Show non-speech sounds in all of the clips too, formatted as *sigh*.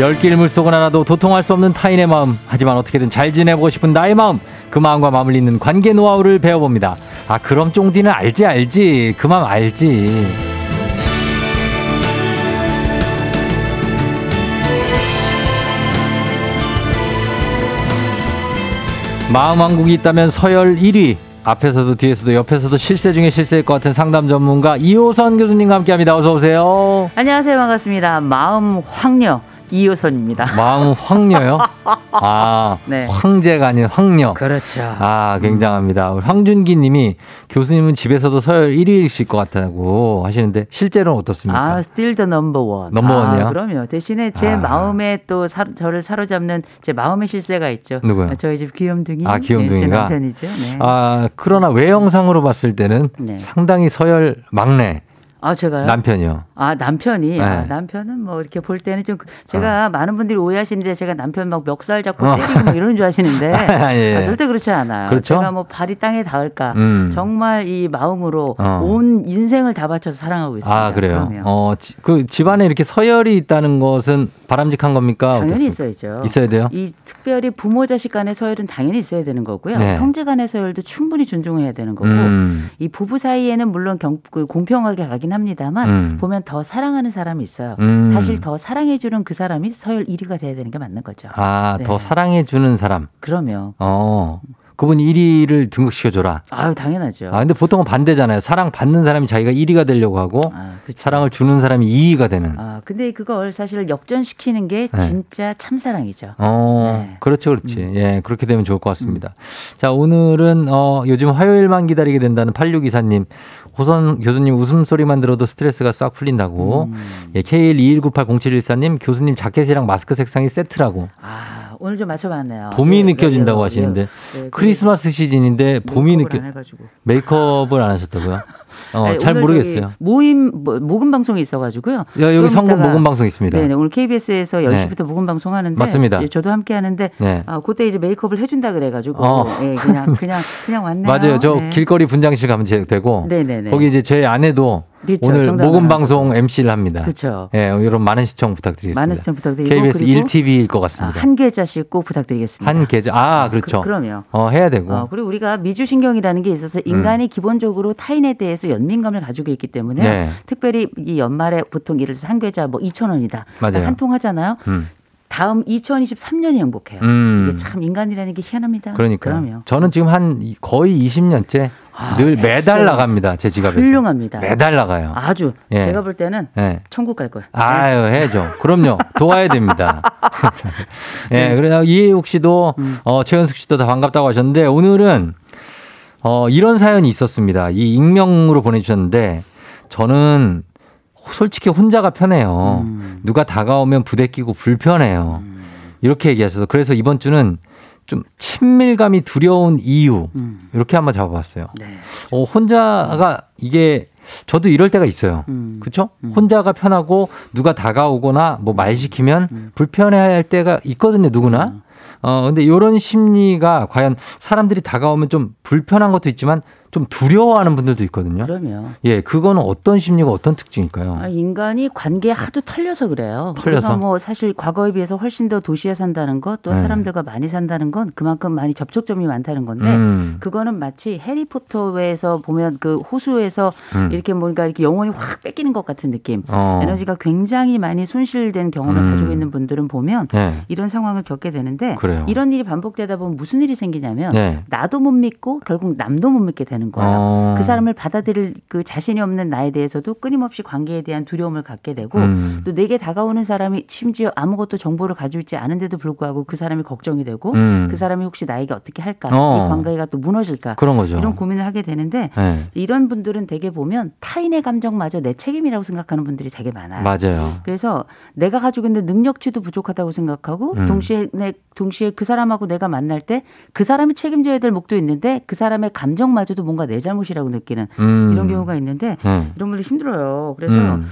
열길 물속은 하나도 도통할 수 없는 타인의 마음. 하지만 어떻게든 잘 지내보고 싶은 나의 마음. 그 마음과 잇는 관계 노하우를 배워봅니다. 아 그럼 쫑디는 알지 알지. 그 마음 알지. 마음 왕국이 있다면 서열 1위. 앞에서도 뒤에서도 옆에서도 실세 중에 실세일 것 같은 상담 전문가 이호선 교수님과 함께합니다. 어서 오세요. 안녕하세요. 반갑습니다. 마음 황녀 이효선입니다. 마음 황녀요? 아, *laughs* 네. 황제가 아닌 황녀. 그렇죠. 아, 굉장합니다. 우리 황준기 님이 교수님은 집에서도 서열 1위이실 것 같다고 하시는데 실제로는 어떻습니까? 아, still the number one. 넘버 원이요? 아, 그럼요. 대신에 제 아. 마음에 또 사, 저를 사로잡는 제 마음의 실세가 있죠. 누구요? 아, 저희 집 귀염둥이. 아, 귀염둥이가? 네, 제 남편이죠. 네. 아, 아, 그러나 외형상으로 봤을 때는 네. 상당히 서열 막내 제가요? 남편이요. 아, 남편이. 아, 네. 남편은 뭐 이렇게 볼 때는 좀 그- 제가 많은 분들이 오해하시는데 제가 남편 막 멱살 잡고 때리고 뭐 이러는 줄 아시는데 *laughs* 아, 예. 아, 절대 그렇지 않아요. 그렇죠? 제가 뭐 발이 땅에 닿을까 음. 정말 이 마음으로 어. 온 인생을 다 바쳐서 사랑하고 있습니다. 아, 그래요. 그럼요. 어, 지- 그 집안에 이렇게 서열이 있다는 것은 바람직한 겁니까? 당연히 어떻습니까? 있어야죠. 있어야 돼요? 이 특별히 부모 자식 간의 서열은 당연히 있어야 되는 거고요. 네. 형제 간의 서열도 충분히 존중해야 되는 거고. 음. 이 부부 사이에는 물론 경, 그 공평하게 가긴 합니다만 음. 보면 더 사랑하는 사람이 있어요. 음. 사실 더 사랑해주는 그 사람이 서열 1위가 돼야 되는 게 맞는 거죠. 아, 네. 더 사랑해주는 사람. 그러면 어. 그분 1위를 등극시켜줘라. 아유 당연하죠. 아, 근데 보통은 반대잖아요. 사랑 받는 사람이 자기가 1위가 되려고 하고 아, 그렇죠. 사랑을 주는 사람이 2위가 되는. 아 근데 그걸 사실 역전시키는 게 네. 진짜 참사랑이죠. 어, 네. 그렇죠, 그렇지. 예, 그렇게 되면 좋을 것 같습니다. 자, 오늘은, 어, 요즘 화요일만 기다리게 된다는 8624님. 호선 교수님 웃음소리만 들어도 스트레스가 싹 풀린다고. 음. 예, K121980714님, 교수님 자켓이랑 마스크 색상이 세트라고. 아 오늘 좀 맞춰봤네요. 봄이 예, 느껴진다고 예, 하시는데. 예, 예, 크리스마스 시즌인데 봄이 느껴, 안 해가지고. 메이크업을 안 하셨다고요? *laughs* 어, 아니, 잘 모르겠어요. 모임 뭐, 모금 방송이 있어가지고요. 야, 여기 이따가- 모금 방송 있습니다. 네네 오늘 KBS에서 10시부터 모금 방송 하는데 맞습니다. 예, 저도 함께 하는데 네. 아 그때 이제 메이크업을 해준다 그래가지고 어. 예, 그냥 그냥 *laughs* 그냥 왔네요. 맞아요. 저 네. 길거리 분장실 가면 제- 되고 네네네. 거기 이제 제 아내도 그렇죠. 오늘 모금. 방송 MC를 합니다. 그렇죠. 예, 여러분 많은 시청 부탁드리겠습니다. 많은 시청 부탁드리고 KBS 그리고 1TV일 것 아, 같습니다. 한 계좌씩 꼭 부탁드리겠습니다. 한 계좌. 아, 그렇죠. 그, 그럼요. 어, 해야 되고. 어, 그리고 우리가 미주 신경이라는 게 있어서 인간이 기본적으로 타인에 대해서 연민감을 가지고 있기 때문에 음. 네. 특별히 이 연말에 보통 예를 들어서 한 계좌 뭐 2천 원이다. 맞아요. 한 통 하잖아요. 음. 다음 2023년이 행복해요. 음. 이게 참 인간이라는 게 희한합니다. 그러니까 그럼요. 저는 지금 한 이- 거의 20년째 아, 늘 매달. 나갑니다. 제 지갑에서. 훌륭합니다. 매달 나가요. 아주 예. 제가 볼 때는 예. 천국 갈 거예요. 아유, 해야죠. 그럼요. 도와야 됩니다. *laughs* 예, 그래서 이혜욱 씨도, 음. 어, 최현숙 씨도 다 반갑다고 하셨는데, 오늘은, 어, 이런 사연이 있었습니다. 이 익명으로 보내 주셨는데, 저는 솔직히 혼자가 편해요. 음. 누가 다가오면 부대끼고 불편해요. 이렇게 얘기하셔서, 그래서 이번 주는 좀 친밀감이 두려운 이유, 음. 이렇게 한번 잡아봤어요. 네. 어, 혼자가 이게 저도 이럴 때가 있어요. 음. 그렇죠? 혼자가 편하고 누가 다가오거나 뭐 말 시키면 음. 불편해할 때가 있거든요, 누구나. 어, 근데 이런 심리가 과연 사람들이 다가오면 좀 불편한 것도 있지만 좀 두려워하는 분들도 있거든요. 그러면 예, 그거는 어떤 심리가 어떤 특징일까요? 아, 인간이 관계에 하도 털려서 그래요. 털려서? 뭐 사실 과거에 비해서 훨씬 더 도시에 산다는 것, 또 네. 사람들과 많이 산다는 건 그만큼 많이 접촉점이 많다는 건데 음, 그거는 마치 해리포터에서 보면 그 호수에서 음. 이렇게 뭔가 이렇게 영혼이 확 뺏기는 것 같은 느낌. 어, 에너지가 굉장히 많이 손실된 경험을 음. 가지고 있는 분들은 보면 네, 이런 상황을 겪게 되는데 그래요. 이런 일이 반복되다 보면 무슨 일이 생기냐면 네. 나도 못 믿고 결국 남도 못 믿게 되는 되는 거예요. 어. 그 사람을 받아들일 그 자신이 없는 나에 대해서도 끊임없이 관계에 대한 두려움을 갖게 되고 음. 또 내게 다가오는 사람이 심지어 아무것도 정보를 가지고 있지 않은데도 불구하고 그 사람이 걱정이 되고 음. 그 사람이 혹시 나에게 어떻게 할까 어. 이 관계가 또 무너질까 그런 거죠. 이런 고민을 하게 되는데 네. 이런 분들은 되게 보면 타인의 감정마저 내 책임이라고 생각하는 분들이 되게 많아요. 맞아요. 그래서 내가 가지고 있는 능력치도 부족하다고 생각하고 음. 동시에 내 동시에 그 사람하고 내가 만날 때 그 사람이 책임져야 될 목도 있는데 그 사람의 감정마저도 뭔가 내 잘못이라고 느끼는 음. 이런 경우가 있는데 네. 이런 분들 힘들어요. 그래서 음.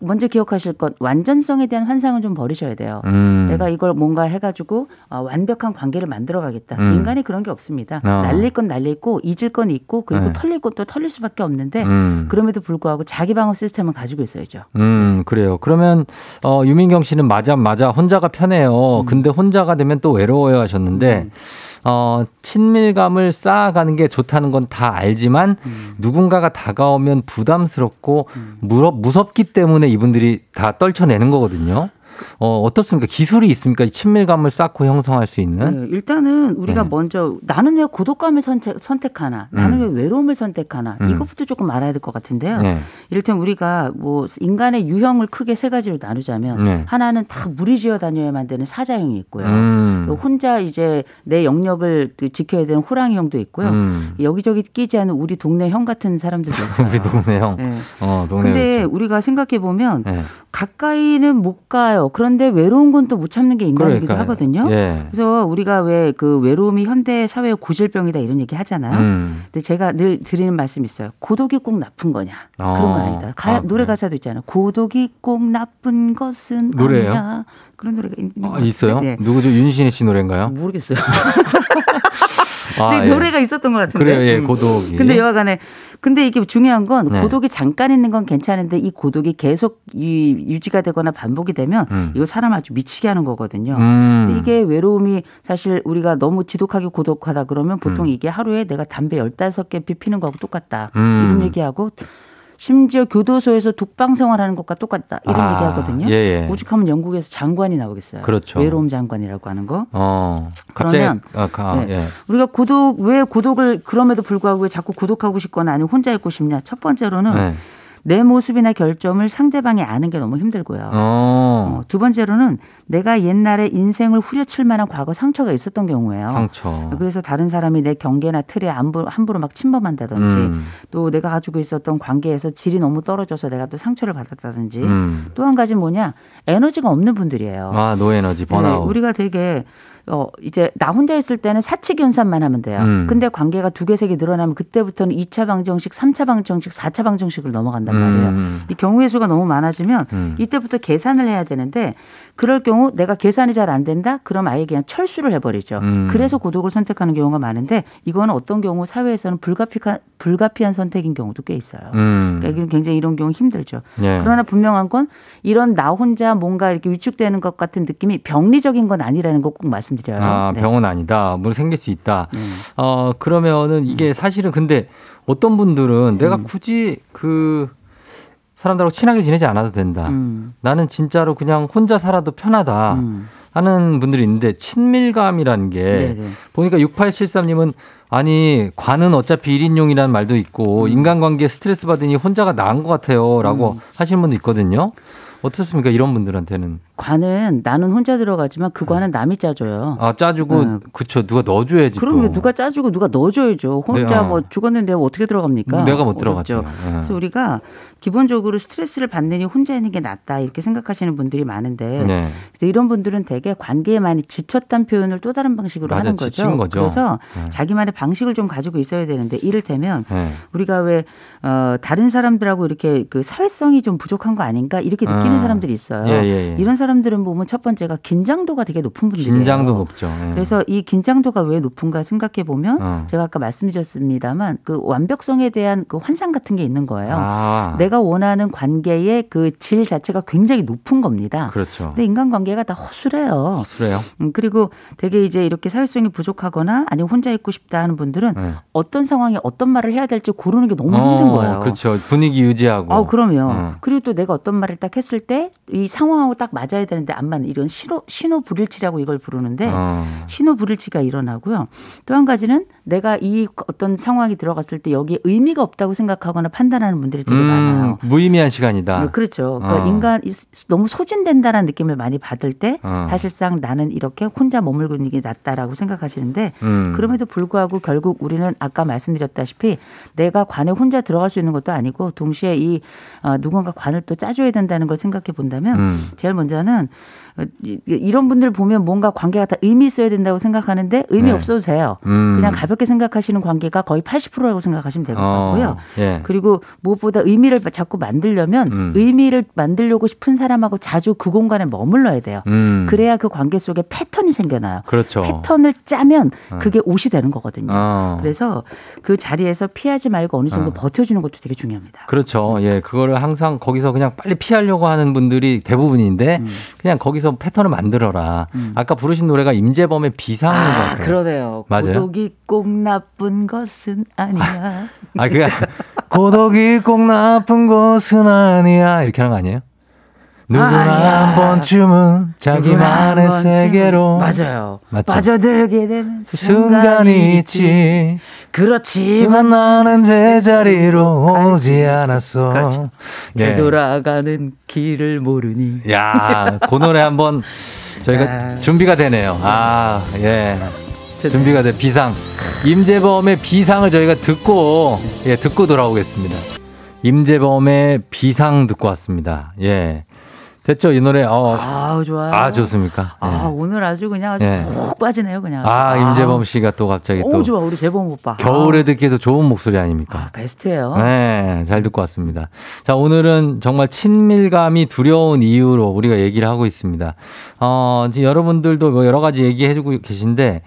먼저 기억하실 것 완전성에 대한 환상은 좀 버리셔야 돼요. 음. 내가 이걸 뭔가 해가지고 어, 완벽한 관계를 만들어가겠다. 음. 인간이 그런 게 없습니다. 어. 날릴 건 날리고 잊을 건 잊고 그리고 네. 털릴 것도 털릴 수밖에 없는데 음. 그럼에도 불구하고 자기 방어 시스템을 가지고 있어야죠. 음, 그래요. 그러면, 어, 유민경 씨는 맞아, 맞아. 혼자가 편해요. 근데 혼자가 되면 또 외로워요 하셨는데, 음. 어, 친밀감을 쌓아가는 게 좋다는 건 다 알지만, 음. 누군가가 다가오면 부담스럽고, 무섭, 무섭기 때문에 이분들이 다 떨쳐내는 거거든요. 어, 어떻습니까? 기술이 있습니까? 이 친밀감을 쌓고 형성할 수 있는? 네, 일단은 우리가 네. 먼저 나는 왜 고독감을 선택, 선택하나, 나는 음. 왜 외로움을 선택하나 음. 이것부터 조금 알아야 될 것 같은데요. 네. 이를테면 우리가 뭐 인간의 유형을 크게 세 가지로 나누자면 네. 하나는 다 무리지어 다녀야만 되는 사자형이 있고요. 음. 또 혼자 이제 내 영역을 그 지켜야 되는 호랑이형도 있고요. 음. 여기저기 끼지 않은 우리 동네 형 같은 사람들도 *laughs* 있어요. 우리 동네 형. 네. 어, 동네 근데 형. 우리가 생각해 보면 네. 가까이는 못 가요. 그런데 외로운 건 또 못 참는 게 인간이기도 그러니까요. 하거든요. 예. 그래서 우리가 왜 그 외로움이 현대 사회의 고질병이다 이런 얘기 하잖아요. 음. 근데 제가 늘 드리는 말씀이 있어요. 고독이 꼭 나쁜 거냐? 어. 그런 건 아니다. 가, 아, 노래 그래요? 가사도 있잖아요. 고독이 꼭 나쁜 것은 노래예요? 아니야. 그런 노래가 있는 것 아. 있어요? 네. 누구죠? 윤신혜 씨 노래인가요? 모르겠어요. *laughs* 아, 근데 예. 노래가 있었던 것 같은데. 그래요, 예, 음. 고독이. 근데 여하간에 근데 이게 중요한 건 네. 고독이 잠깐 있는 건 괜찮은데 이 고독이 계속 이 유지가 되거나 반복이 되면 음. 이거 사람 아주 미치게 하는 거거든요. 음. 근데 이게 외로움이 사실 우리가 너무 지독하게 고독하다 그러면 보통 음. 이게 하루에 내가 담배 15개 피피는 거하고 똑같다. 음. 이런 얘기하고 심지어 교도소에서 독방 생활하는 것과 똑같다. 이런 아, 얘기하거든요. 예, 예. 오죽하면 영국에서 장관이 나오겠어요. 그렇죠. 외로움 장관이라고 하는 거. 어. 갑자기 그러면 아, 가, 네. 예. 우리가 고독 왜 고독을 그럼에도 불구하고 왜 자꾸 고독하고 싶거나 아니면 혼자 있고 싶냐? 첫 번째로는 네. 내 모습이나 결점을 상대방이 아는 게 너무 힘들고요. 어. 어, 두 번째로는 내가 옛날에 인생을 후려칠 만한 과거 상처가 있었던 경우예요. 상처. 그래서 다른 사람이 내 경계나 틀에 함부로, 함부로 막 침범한다든지 음. 또 내가 가지고 있었던 관계에서 질이 너무 떨어져서 내가 또 상처를 받았다든지 음. 또한 가지 뭐냐 에너지가 없는 분들이에요. 아, 노에너지 번아웃. 네, 우리가 되게 어 이제 나 혼자 있을 때는 사칙 연산만 하면 돼요. 음. 근데 관계가 두 개, 세 개 늘어나면 그때부터는 2차 방정식, 3차 방정식, 4차 방정식으로 넘어간단 말이에요. 음. 이 경우의 수가 너무 많아지면 음. 이때부터 계산을 해야 되는데 그럴 경우 내가 계산이 잘 안 된다? 그럼 아예 그냥 철수를 해버리죠. 음. 그래서 고독을 선택하는 경우가 많은데 이거는 어떤 경우 사회에서는 불가피한, 불가피한 선택인 경우도 꽤 있어요. 음. 그러니까 굉장히 이런 경우 힘들죠. 예. 그러나 분명한 건 이런 나 혼자 뭔가 이렇게 위축되는 것 같은 느낌이 병리적인 건 아니라는 거 꼭 말씀드려요. 아, 네. 병은 아니다. 물 생길 수 있다. 네. 어, 그러면은 이게 사실은 근데 어떤 분들은 내가 음. 굳이 그 사람들하고 친하게 지내지 않아도 된다. 음. 나는 진짜로 그냥 혼자 살아도 편하다. 음. 하는 분들이 있는데 친밀감이라는 게 네네. 보니까 6873님은 아니 관은 어차피 1인용이라는 말도 있고 음. 인간관계에 스트레스 받으니 혼자가 나은 것 같아요 라고 음. 하시는 분도 있거든요. 어떻습니까 이런 분들한테는 관은 나는 혼자 들어가지만 그 관은 남이 짜줘요. 아 짜주고 네. 그쵸 누가 넣어줘야지 그럼 또 누가 짜주고 누가 넣어줘야죠. 혼자 네, 어. 뭐 죽었는데 어떻게 들어갑니까? 내가 못. 들어가죠. 예. 그래서 우리가 기본적으로 스트레스를 받느니 혼자 있는 게 낫다 이렇게 생각하시는 분들이 많은데 네. 이런 분들은 되게 관계에 많이 지쳤다는 표현을 또 다른 방식으로 맞아, 하는 거죠. 거죠. 그래서 네. 자기만의 방식을 좀 가지고 있어야 되는데 이를테면 네. 우리가 왜 어, 다른 사람들하고 이렇게 그 사회성이 좀 부족한 거 아닌가 이렇게 느끼는 아. 사람들이 있어요. 예, 예, 예. 이런 사람 들은 보면 첫 번째가 긴장도가 되게 높은 분들이에요. 긴장도 높죠. 예. 그래서 이 긴장도가 왜 높은가 생각해 보면 어. 제가 아까 말씀드렸습니다만 그 완벽성에 대한 그 환상 같은 게 있는 거예요. 아, 내가 원하는 관계의 그 질 자체가 굉장히 높은 겁니다. 그렇죠. 근데 인간 관계가 다 허술해요. 그래요. 음, 그리고 되게 이제 이렇게 사회성이 부족하거나 아니면 혼자 있고 싶다 하는 분들은 네. 어떤 상황에 어떤 말을 해야 될지 고르는 게 너무 힘든 어, 거예요. 그렇죠. 분위기 유지하고. 아, 그럼요. 어. 그리고 또 내가 어떤 말을 딱 했을 때 이 상황하고 딱 맞아 야 되는데 안 맞는 이런 신호 신호 불일치라고 이걸 부르는데 어. 신호 불일치가 일어나고요. 또 한 가지는 내가 이 어떤 상황이 들어갔을 때 여기에 의미가 없다고 생각하거나 판단하는 분들이 되게 많아요. 음, 무의미한 시간이다. 그렇죠. 그러니까 어. 인간 이- 너무 소진된다라는 느낌을 많이 받을 때 어. 사실상 나는 이렇게 혼자 머물고 있는 게 낫다라고 생각하시는데 음. 그럼에도 불구하고 결국 우리는 아까 말씀드렸다시피 내가 관에 혼자 들어갈 수 있는 것도 아니고 동시에 이 어, 누군가 관을 또 짜줘야 된다는 걸 생각해 본다면 음. 제일 먼저는 어, 이- 이런 분들 보면 뭔가 관계가 다 의미 있어야 된다고 생각하는데 의미 네. 없어도 돼요. 음. 그냥 가볍게 생각하시는 관계가 거의 80%라고 생각하시면 될것 어, 같고요. 예. 그리고 무엇보다 의미를 자꾸 만들려면 음. 의미를 만들려고 싶은 사람하고 자주 그 공간에 머물러야 돼요. 음. 그래야 그 관계 속에 패턴이 생겨나요. 그렇죠. 패턴을 짜면 그게 옷이 되는 거거든요. 어. 그래서 그 자리에서 피하지 말고 어느 정도 어. 버텨주는 것도 되게 중요합니다. 그렇죠. 예, 그거를 항상 거기서 그냥 빨리 피하려고 하는 분들이 대부분인데 음. 그냥 거기서 패턴을 만들어라. 아까 부르신 노래가 임재범의 비상인 것 아, 같아요. 그러네요. 맞아요. 고독이 꼭 나쁜 것은 아니야. 아, 그게 *laughs* 고독이 꼭 나쁜 것은 아니야. 이렇게 하는 거 아니에요? 누구나 아니야. 한 번쯤은 자기만의 한 세계로 맞아요. 맞죠? 빠져들게 되는 순간이 있지. 그렇지만 나는 제자리로 오지 않았어. 그렇죠. 예. 되돌아가는 길을 모르니. 야, 그 노래 한번 저희가 아. 준비가 되네요. 아, 예. 준비가 돼. 비상. 임재범의 비상을 저희가 듣고, 예, 듣고 돌아오겠습니다. 임재범의 비상 듣고 왔습니다. 예. 됐죠? 이 노래, 어, 아 좋아요. 아, 좋습니까? 아, 예. 오늘 아주 그냥 아주 예. 푹 빠지네요 그냥. 아, 임재범 씨가 또 갑자기 또오 좋아 우리 재범 오빠. 겨울에 듣기에도 좋은 목소리 아닙니까? 아, 베스트예요. 네, 잘 듣고 왔습니다. 자, 오늘은 정말 친밀감이 두려운 이유로 우리가 얘기를 하고 있습니다. 어, 지금 여러분들도 뭐 여러 가지 얘기해주고 계신데,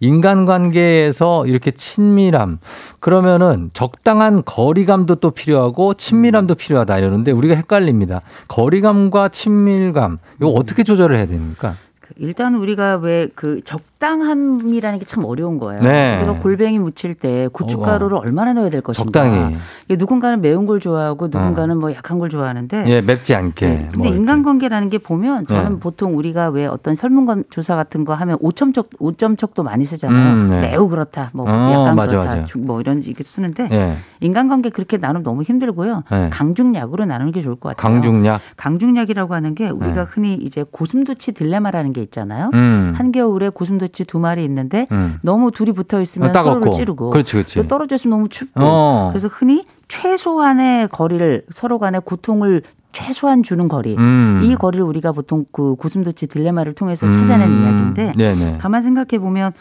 인간관계에서 이렇게 친밀함, 그러면은 적당한 거리감도 또 필요하고 친밀함도 필요하다 이러는데 우리가 헷갈립니다. 거리감과 친밀감, 이거 어떻게 조절을 해야 됩니까? 그 일단 우리가 왜 그 적 당함이라는 게 참 어려운 거예요. 네. 우리가 골뱅이 무칠 때 고춧가루를 얼마나 넣어야 될 것인가. 적당히. 이게 누군가는 매운 걸 좋아하고 누군가는 뭐 약한 걸 좋아하는데. 예, 맵지 않게. 네. 근데 뭐. 인간관계라는 게 보면 저는 네. 보통 우리가 왜 어떤 설문관 조사 같은 거 하면 5점척 5점척도 많이 쓰잖아요. 음, 네. 매우 그렇다, 뭐 어, 약간 맞아, 그렇다, 맞아. 중- 뭐 이런 식으로 쓰는데 예, 인간관계 그렇게 나누면 너무 힘들고요. 네. 강중약으로 나누는 게 좋을 것 같아요. 강중약. 강중약이라고 하는 게 우리가 네. 흔히 이제 고슴도치 딜레마라는 게 있잖아요. 음. 한겨울에 고슴도치 두 마리 있는데 음. 너무 둘이 붙어 있으면 따갑고. 서로를 찌르고 그렇지, 그렇지. 또 떨어져 있으면 너무 춥고 어. 그래서 흔히 최소한의 거리를 서로 간의 고통을 최소한 주는 거리 음. 이 거리를 우리가 보통 그 고슴도치 딜레마를 통해서 찾아낸 음. 이야기인데 네네. 가만 생각해 보면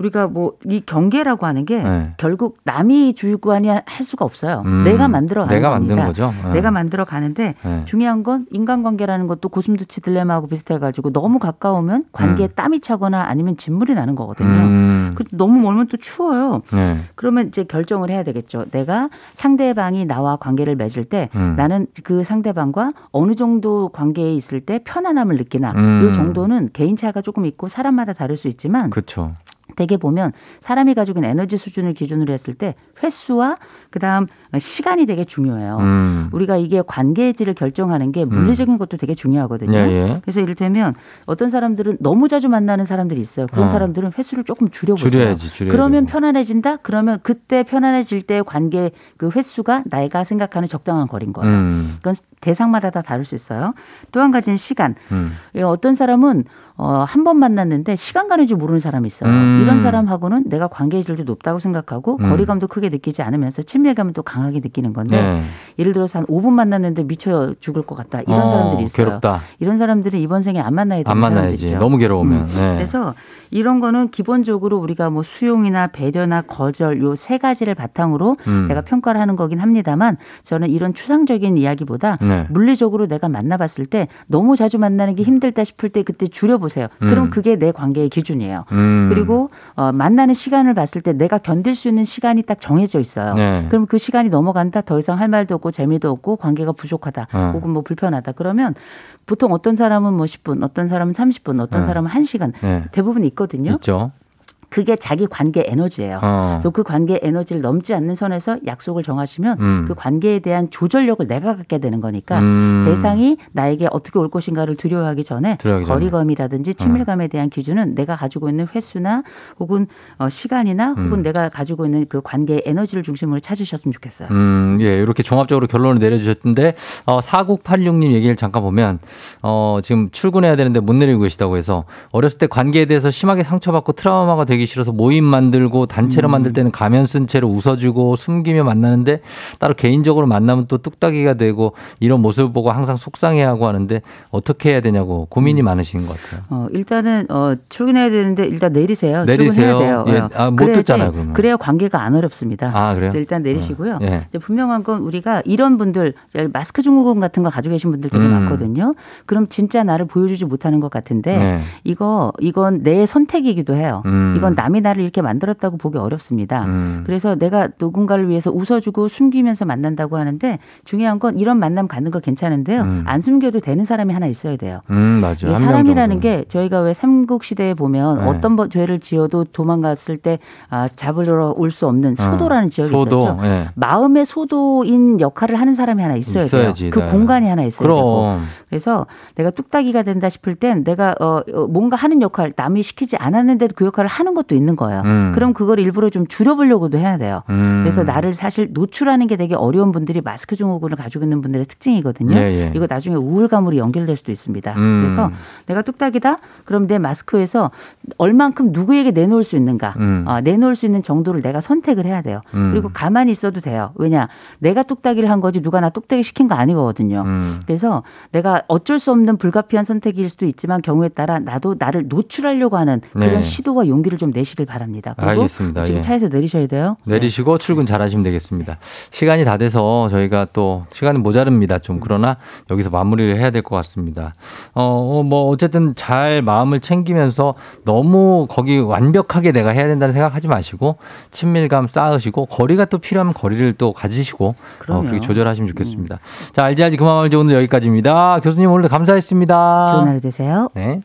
우리가 뭐 이 경계라고 하는 게 네. 결국 남이 주관이 할 수가 없어요. 음. 내가 만들어 가는 내가 겁니다. 만든 거죠. 네. 내가 만들어 가는데 네. 중요한 건 인간관계라는 것도 고슴도치 딜레마하고 비슷해 가지고 너무 가까우면 관계에 음. 땀이 차거나 아니면 진물이 나는 거거든요. 음. 그래도 너무 멀면 또 추워요. 네. 그러면 이제 결정을 해야 되겠죠. 내가 상대방이 나와 관계를 맺을 때 음. 나는 그 상대방과 어느 정도 관계에 있을 때 편안함을 느끼나 음. 이 정도는 개인차가 조금 있고 사람마다 다를 수 있지만 그렇죠. 대개 보면 사람이 가지고 있는 에너지 수준을 기준으로 했을 때 횟수와 그다음 시간이 되게 중요해요. 음. 우리가 이게 관계의 질을 결정하는 게 물리적인 것도 되게 중요하거든요. 예, 예. 그래서 이를테면 어떤 사람들은 너무 자주 만나는 사람들이 있어요. 그런 어. 사람들은 횟수를 조금 줄여보세요. 줄여야지, 줄여야 그러면 되고. 편안해진다? 그러면 그때 편안해질 때 관계 그 횟수가 내가 생각하는 적당한 거리인 거예요. 음. 그건 대상마다 다 다를 수 있어요. 또 한 가지는 시간. 음. 예, 어떤 사람은 어, 한 번 만났는데 시간 가는 줄 모르는 사람이 있어요. 음. 이런 사람하고는 내가 관계의 질도 높다고 생각하고 음. 거리감도 크게 느끼지 않으면서 친밀감을 또 강하게 느끼는 건데 네. 예를 들어서 한 5분 만났는데 미쳐 죽을 것 같다. 이런 어, 사람들이 있어요. 괴롭다. 이런 사람들은 이번 생에 안 만나야 되는 안 만나야지. 너무 괴로우면. 네. 그래서 이런 거는 기본적으로 우리가 뭐 수용이나 배려나 거절 요 세 가지를 바탕으로 음. 내가 평가를 하는 거긴 합니다만 저는 이런 추상적인 이야기보다 네. 물리적으로 내가 만나봤을 때 너무 자주 만나는 게 힘들다 싶을 때 그때 줄여보세요. 그럼 음. 그게 내 관계의 기준이에요. 음. 그리고 어, 만나는 시간을 봤을 때 내가 견딜 수 있는 시간이 딱 정해져 있어요. 네. 그럼 그 시간이 넘어간다 더 이상 할 말도 없고 재미도 없고 관계가 부족하다 어. 혹은 뭐 불편하다 그러면 보통 어떤 사람은 뭐 10분 어떤 사람은 30분 어떤 네. 사람은 1시간 네. 대부분 있거든요. 있죠. 그게 자기 관계 에너지예요. 어. 그래서 그 관계 에너지를 넘지 않는 선에서 약속을 정하시면 음. 그 관계에 대한 조절력을 내가 갖게 되는 거니까 음. 대상이 나에게 어떻게 올 것인가를 두려워하기 전에 전에. 어. 거리감이라든지 친밀감에 대한 기준은 내가 가지고 있는 횟수나 혹은 어, 시간이나 혹은 음. 내가 가지고 있는 그 관계의 에너지를 중심으로 찾으셨으면 좋겠어요. 음, 예, 이렇게 종합적으로 결론을 내려주셨는데, 어, 4986님 얘기를 잠깐 보면, 어, 지금 출근해야 되는데 못 내리고 계시다고 해서, 어렸을 때 관계에 대해서 심하게 상처받고 트라우마가 되기 싫어서 모임 만들고 단체로 음. 만들 때는 가면 쓴 채로 웃어주고 숨기며 만나는데, 따로 개인적으로 만나면 또 뚝딱이가 되고, 이런 모습을 보고 항상 속상해하고 하는데, 어떻게 해야 되냐고 고민이 많으신 것 같아요. 어, 일단은 어, 출근해야 되는데 일단 내리세요. 내리세요. 출근해야 돼요. 예. 어. 아, 못 듣잖아요, 그러면. 그래야 관계가 안 어렵습니다. 아, 그래요? 일단 내리시고요. 예. 이제 분명한 건 우리가 이런 분들 마스크 증후군 같은 거 가지고 계신 분들 되게 음. 많거든요. 그럼 진짜 나를 보여주지 못하는 것 같은데 네. 이거 이건 내 선택이기도 해요. 음. 이건 남이 나를 이렇게 만들었다고 보기 어렵습니다. 음. 그래서 내가 누군가를 위해서 웃어주고 숨기면서 만난다고 하는데 중요한 건 이런 만남 갖는 거 괜찮은데요. 음. 안 숨겨도 되는 사람이 하나 있어야 돼요. 음, 맞아요. 사람이라는. 게 저희가 왜 삼국 시대에 보면 네. 어떤 버- 죄를 지어도 도망갔을 때 아, 잡으러 올 수 없는 어, 소도라는 지역이 소도, 있었죠. 예. 마음의 소도인 역할을 하는 사람이 하나 있어야 있어야지, 돼요. 그 네. 공간이 하나 있어야 되고. 그래서 내가 뚝딱이가 된다 싶을 땐 내가 어, 어, 뭔가 하는 역할 남이 시키지 않았는데도 그 역할을 하는 것도 있는 거예요. 음. 그럼 그걸 일부러 좀 줄여보려고도 해야 돼요. 음. 그래서 나를 사실 노출하는 게 되게 어려운 분들이 마스크 증후군을 가지고 있는 분들의 특징이거든요. 예, 예. 이거 나중에 우울감으로 연결될 수도 있습니다. 음. 그래서 내가 뚝딱이다? 그럼 내 마스크에서 얼만큼 누구에게 내놓을 수 있는가? 음. 아, 내놓을 수 있는 정도를 내가 선택을 해야 돼요. 음. 그리고 가만히 있어도 돼요. 왜냐? 내가 뚝딱이를 한 거지 누가 나 뚝딱이 시킨 거 아니거든요. 음. 그래서 내가 어쩔 수 없는 불가피한 선택일 수도 있지만 경우에 따라 나도 나를 노출하려고 하는 그런 네. 시도와 용기를 좀 내시길 바랍니다. 그리고 알겠습니다. 지금 예. 차에서 내리셔야 돼요. 내리시고 출근 잘 하시면 되겠습니다. 시간이 다 돼서 저희가 또 시간이 모자릅니다. 좀 그러나 여기서 마무리를 해야 될 것 같습니다. 어, 어, 뭐 어쨌든 잘 마음을 챙기면서 너무 거기 완벽하게 내가 해야 된다는 생각하지 마시고 친밀감 쌓으시고 거리가 또 필요하면 거리를 또 가지시고 어, 그럼요. 음. 그렇게 조절하시면 좋겠습니다. 자, 알지 알지 그만 말지 오늘 여기까지입니다. 교수님 오늘 감사했습니다. 좋은 하루 되세요. 네.